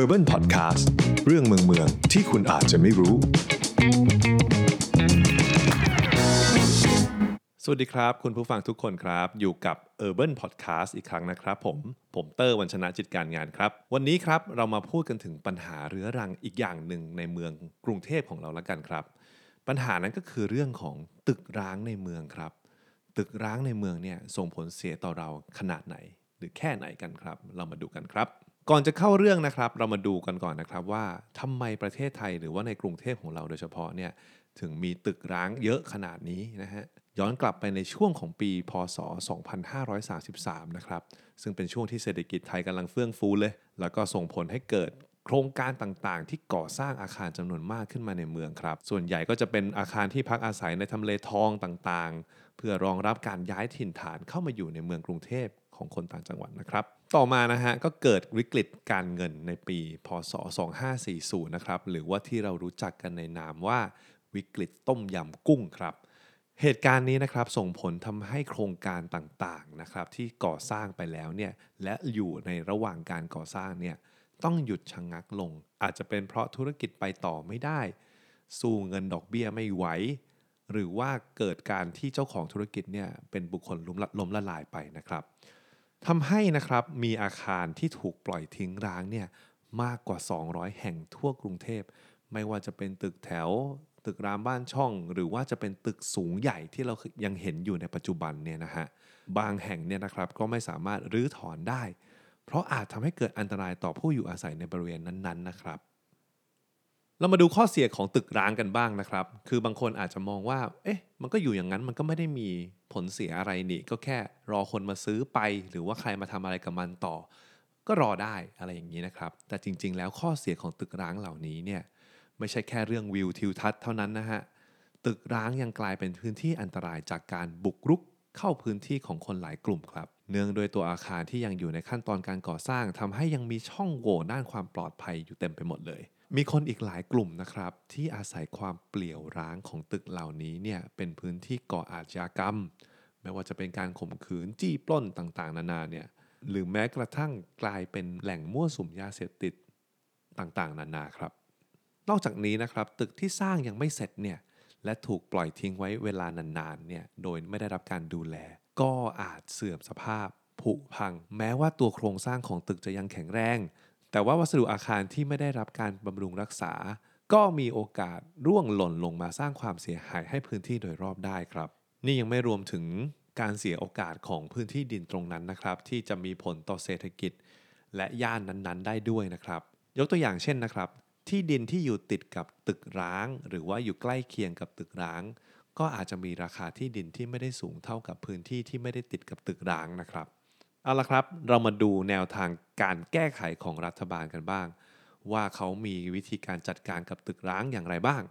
Urban Podcast เรื่องเมืองเมืองที่คุณอาจจะไม่รู้ สวัสดีครับ คุณผู้ฟังทุกคนครับ อยู่กับ Urban Podcast อีกครั้งนะครับผม ผมเตอร์วันชนะจิตการงานครับ วันนี้ครับเรามาพูดกันถึงปัญหาเรื้อรังอีกอย่างหนึ่งในเมืองกรุงเทพของเราละกันครับ ปัญหานั้นก็คือเรื่องของตึกร้างในเมืองครับ ตึกร้างในเมืองเนี่ยส่งผลเสียต่อเราขนาดไหน หรือแค่ไหนกันครับ เรามาดูกันครับ ก่อนจะเข้าเรื่องนะครับ เรามาดูกันก่อนนะครับว่าทำไมประเทศไทยหรือว่าในกรุงเทพของเราโดยเฉพาะเนี่ยถึงมีตึกร้างเยอะขนาดนี้นะฮะย้อนกลับไปในช่วงของปี พศ 2533 นะครับ ซึ่งเป็นช่วงที่เศรษฐกิจไทยกำลังเฟื่องฟูเลย แล้วก็ส่งผลให้เกิด โครงการต่างๆ ที่ก่อสร้างอาคารจำนวนมากขึ้นมาในเมืองครับ ส่วนใหญ่ก็จะเป็นอาคารที่พักอาศัยในทำเลทองต่างๆ เพื่อรองรับการย้ายถิ่นฐานเข้ามาอยู่ในเมืองกรุงเทพของคนต่างจังหวัดนะครับ ต่อมานะฮะก็เกิดวิกฤตการเงินในปีพศ 2540 นะครับ หรือว่าที่เรารู้จักกันในนามว่าวิกฤตต้มยำกุ้งครับ เหตุการณ์นี้นะครับส่งผลทำให้โครงการต่างๆนะครับที่ก่อสร้างไปแล้วเนี่ยและอยู่ในระหว่างการก่อสร้างเนี่ย ต้องหยุดชะงงักลง อาจจะเป็นเพราะธุรกิจไปต่อไม่ได้ สู้เงินดอกเบี้ยไม่ไหวหรือว่าเกิดการที่เจ้าของธุรกิจเนี่ยเป็นบุคคลล้มละล้มละลายไปนะครับทำให้นะครับมีอาคารที่ถูกปล่อยทิ้งร้างเนี่ยมากกว่า 200 แห่งทั่วกรุงเทพ ไม่ว่าจะเป็นตึกแถว ตึกรามบ้านช่อง หรือว่าจะเป็นตึกสูงใหญ่ที่เรายังเห็นอยู่ในปัจจุบันเนี่ยนะฮะบางแห่งเนี่ยนะครับก็ไม่สามารถรื้อถอนได้ เพราะอาจทำให้เกิดอันตรายต่อผู้อยู่อาศัยในบริเวณนั้นๆนะครับ เรามาดูข้อเสียของตึกร้างกันบ้างนะครับ คือบางคนอาจจะมองว่า เอ๊ะ มันก็อยู่อย่างนั้นมันก็ไม่ได้มีผลเสียอะไรนี่ ก็แค่รอคนมาซื้อไป หรือว่าใครมาทำอะไรกับมันต่อ ก็รอได้อะไรอย่างนี้นะครับ แต่จริง ๆ แล้วข้อเสียของตึกร้างเหล่านี้เนี่ยไม่ใช่แค่เรื่องวิวทิวทัศน์เท่านั้นนะฮะ ตึกร้างยังกลายเป็นพื้นที่อันตรายจากการบุกรุกเข้าพื้นที่ของคนหลายกลุ่มครับ เนื่องโดยตัวอาคารที่ยังอยู่ในขั้นตอนการก่อสร้างทำให้ยังมีช่องโหว่ด้านความปลอดภัยอยู่เต็มไปหมดเลย มีคนอีกหลายกลุ่มนะครับ ที่อาศัยความเปลี่ยวร้างของตึกเหล่านี้เนี่ยเป็นพื้นที่ก่ออาชญากรรม ไม่ว่าจะเป็นการข่มขืนจี้ปล้นต่างๆ นานาเนี่ยหรือแม้กระทั่งกลายเป็นแหล่งมั่วสุมยาเสพติดต่างๆ นานาครับ นอกจากนี้นะครับตึกที่สร้างยังไม่เสร็จเนี่ยและถูกปล่อยทิ้งไว้เวลานานๆเนี่ยโดยไม่ได้รับการดูแล ก็อาจเสื่อมสภาพผุพัง แม้ว่าตัวโครงสร้างของตึกจะยังแข็งแรง แต่ว่าวัสดุอาคารที่ไม่ได้รับการบำรุงรักษา ก็มีโอกาสร่วงหล่นลงมาสร้างความเสียหายให้พื้นที่โดยรอบได้ครับ นี่ยังไม่รวมถึงการเสียโอกาสของพื้นที่ดินตรงนั้นนะครับ ที่จะมีผลต่อเศรษฐกิจ และย่านนั้นๆ ได้ด้วยนะครับ ยกตัวอย่างเช่นนะครับ ที่ดินที่อยู่ติดกับตึกร้าง หรือว่าอยู่ใกล้เคียงกับตึกร้าง ก็อาจจะมีราคาที่ดินที่ไม่ได้สูงเท่ากับพื้นที่ที่ไม่ได้ติดกับตึกร้างนะครับเอาละครับ เรามาดูแนวทางการแก้ไขของรัฐบาลกันบ้าง ว่าเขามีวิธีการจัดการกับตึกร้างอย่างไรบ้าง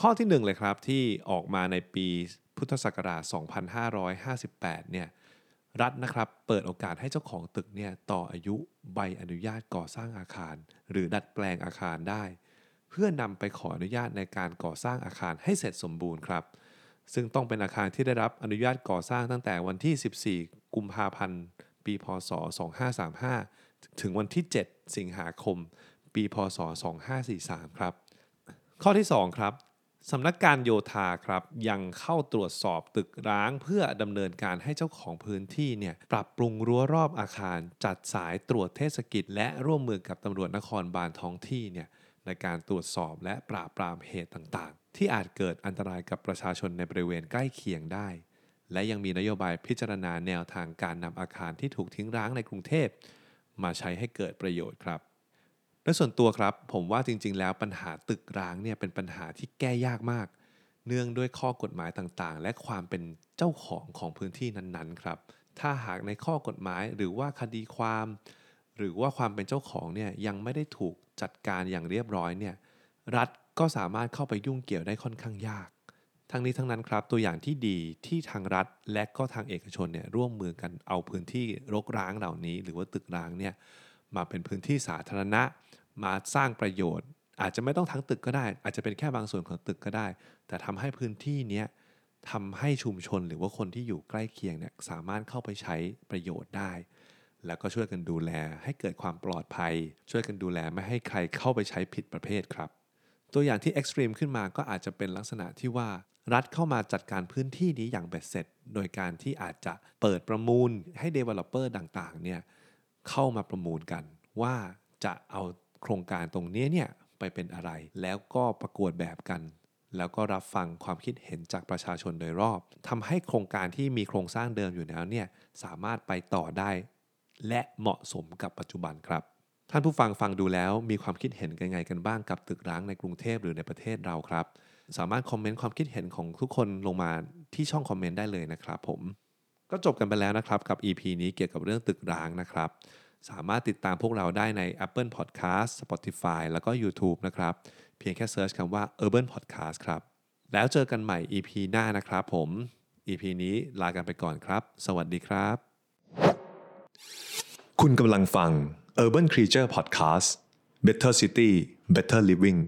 ข้อที่หนึ่งเลยครับที่ออกมาในปีพุทธศักราช 2558 เนี่ยรัฐนะครับเปิดโอกาสให้เจ้าของตึกเนี่ยต่ออายุใบอนุญาตก่อสร้างอาคาร หรือดัดแปลงอาคารได้ เพื่อนำไปขออนุญาตในการก่อสร้างอาคารให้เสร็จสมบูรณ์ครับ ซึ่งต้องเป็นอาคารที่ได้รับอนุญาตก่อสร้างตั้งแต่วันที่ 14 กุมภาพันธ์ ปี พศ 2535 ถึงวันที่ 7 สิงหาคม ปี พศ 2543 ครับ ข้อที่ 2 ครับสำนักการโยธาครับยังเข้าตรวจสอบตึกร้างเพื่อดำเนินการให้เจ้าของพื้นที่เนี่ยปรับปรุงรั้วรอบอาคาร จัดสายตรวจเทศกิจ และร่วมมือกับตำรวจนครบาลท้องที่เนี่ย ในการตรวจสอบและปราบปรามเหตุต่างๆ ที่อาจเกิดอันตรายกับประชาชนในบริเวณใกล้เคียงได้ และยังมีนโยบายพิจารณาแนวทางการนำอาคารที่ถูกทิ้งร้างในกรุงเทพ มาใช้ให้เกิดประโยชน์ครับโดยส่วนตัวครับ ผมว่าจริง ๆ แล้วปัญหาตึกร้างเนี่ยเป็นปัญหาที่แก้ยากมาก เนื่องด้วยข้อกฎหมายต่างๆ และความเป็นเจ้าของของพื้นที่นั้นๆครับถ้าหากในข้อกฎหมายหรือว่าคดีความ หรือว่าความเป็นเจ้าของเนี่ยยังไม่ได้ถูก จัดการอย่างเรียบร้อยเนี่ยรัฐก็สามารถเข้าไปยุ่งเกี่ยวได้ค่อนข้างยาก ทั้งนี้ทั้งนั้นครับตัวอย่างที่ดีที่ทางรัฐและก็ทางเอกชนเนี่ยร่วมมือกันเอาพื้นที่รกร้างเหล่านี้ หรือว่าตึกร้างเนี่ยมาเป็นพื้นที่สาธารณะ มาสร้างประโยชน์ อาจจะไม่ต้องทั้งตึกก็ได้ อาจจะเป็นแค่บางส่วนของตึกก็ได้ แต่ทำให้พื้นที่เนี้ยทำให้ชุมชนหรือว่าคนที่อยู่ใกล้เคียงเนี่ยสามารถเข้าไปใช้ประโยชน์ได้ แล้วก็ช่วยกันดูแลให้เกิดความปลอดภัย ช่วยกันดูแลไม่ให้ใครเข้าไปใช้ผิดประเภทครับ ตัวอย่างที่ extreme ขึ้นมาก็อาจจะเป็นลักษณะที่ว่า รัฐเข้ามาจัดการพื้นที่นี้อย่างเบ็ดเสร็จ โดยการที่อาจจะเปิดประมูลให้ Developer ต่างๆเนี่ยเข้ามาประมูลกัน ว่าจะเอาโครงการตรงนี้เนี่ยไปเป็นอะไร แล้วก็ประกวดแบบกัน แล้วก็รับฟังความคิดเห็นจากประชาชนโดยรอบทำให้โครงการที่มีโครงสร้างเดิมอยู่แล้วเนี่ยสามารถไปต่อได้ และเหมาะสมกับปัจจุบันครับ ท่านผู้ฟังฟังดูแล้วมีความคิดเห็นกันไงกันบ้างกับตึกร้างในกรุงเทพหรือในประเทศเราครับ สามารถคอมเมนต์ความคิดเห็นของทุกคนลงมาที่ช่องคอมเมนต์ได้เลยนะครับผมก็จบกันไปแล้วนะครับกับ EP นี้เกี่ยวกับเรื่องตึกร้างนะครับ สามารถติดตามพวกเราได้ใน Apple Podcast Spotify แล้วก็ YouTube นะครับ เพียงแค่เซิร์ชคำว่า Urban Podcast ครับ แล้วเจอกันใหม่ EP หน้านะครับผม EP นี้ลากันไปก่อนครับ สวัสดีครับ คุณกำลังฟัง Urban Creature Podcast Better City Better Living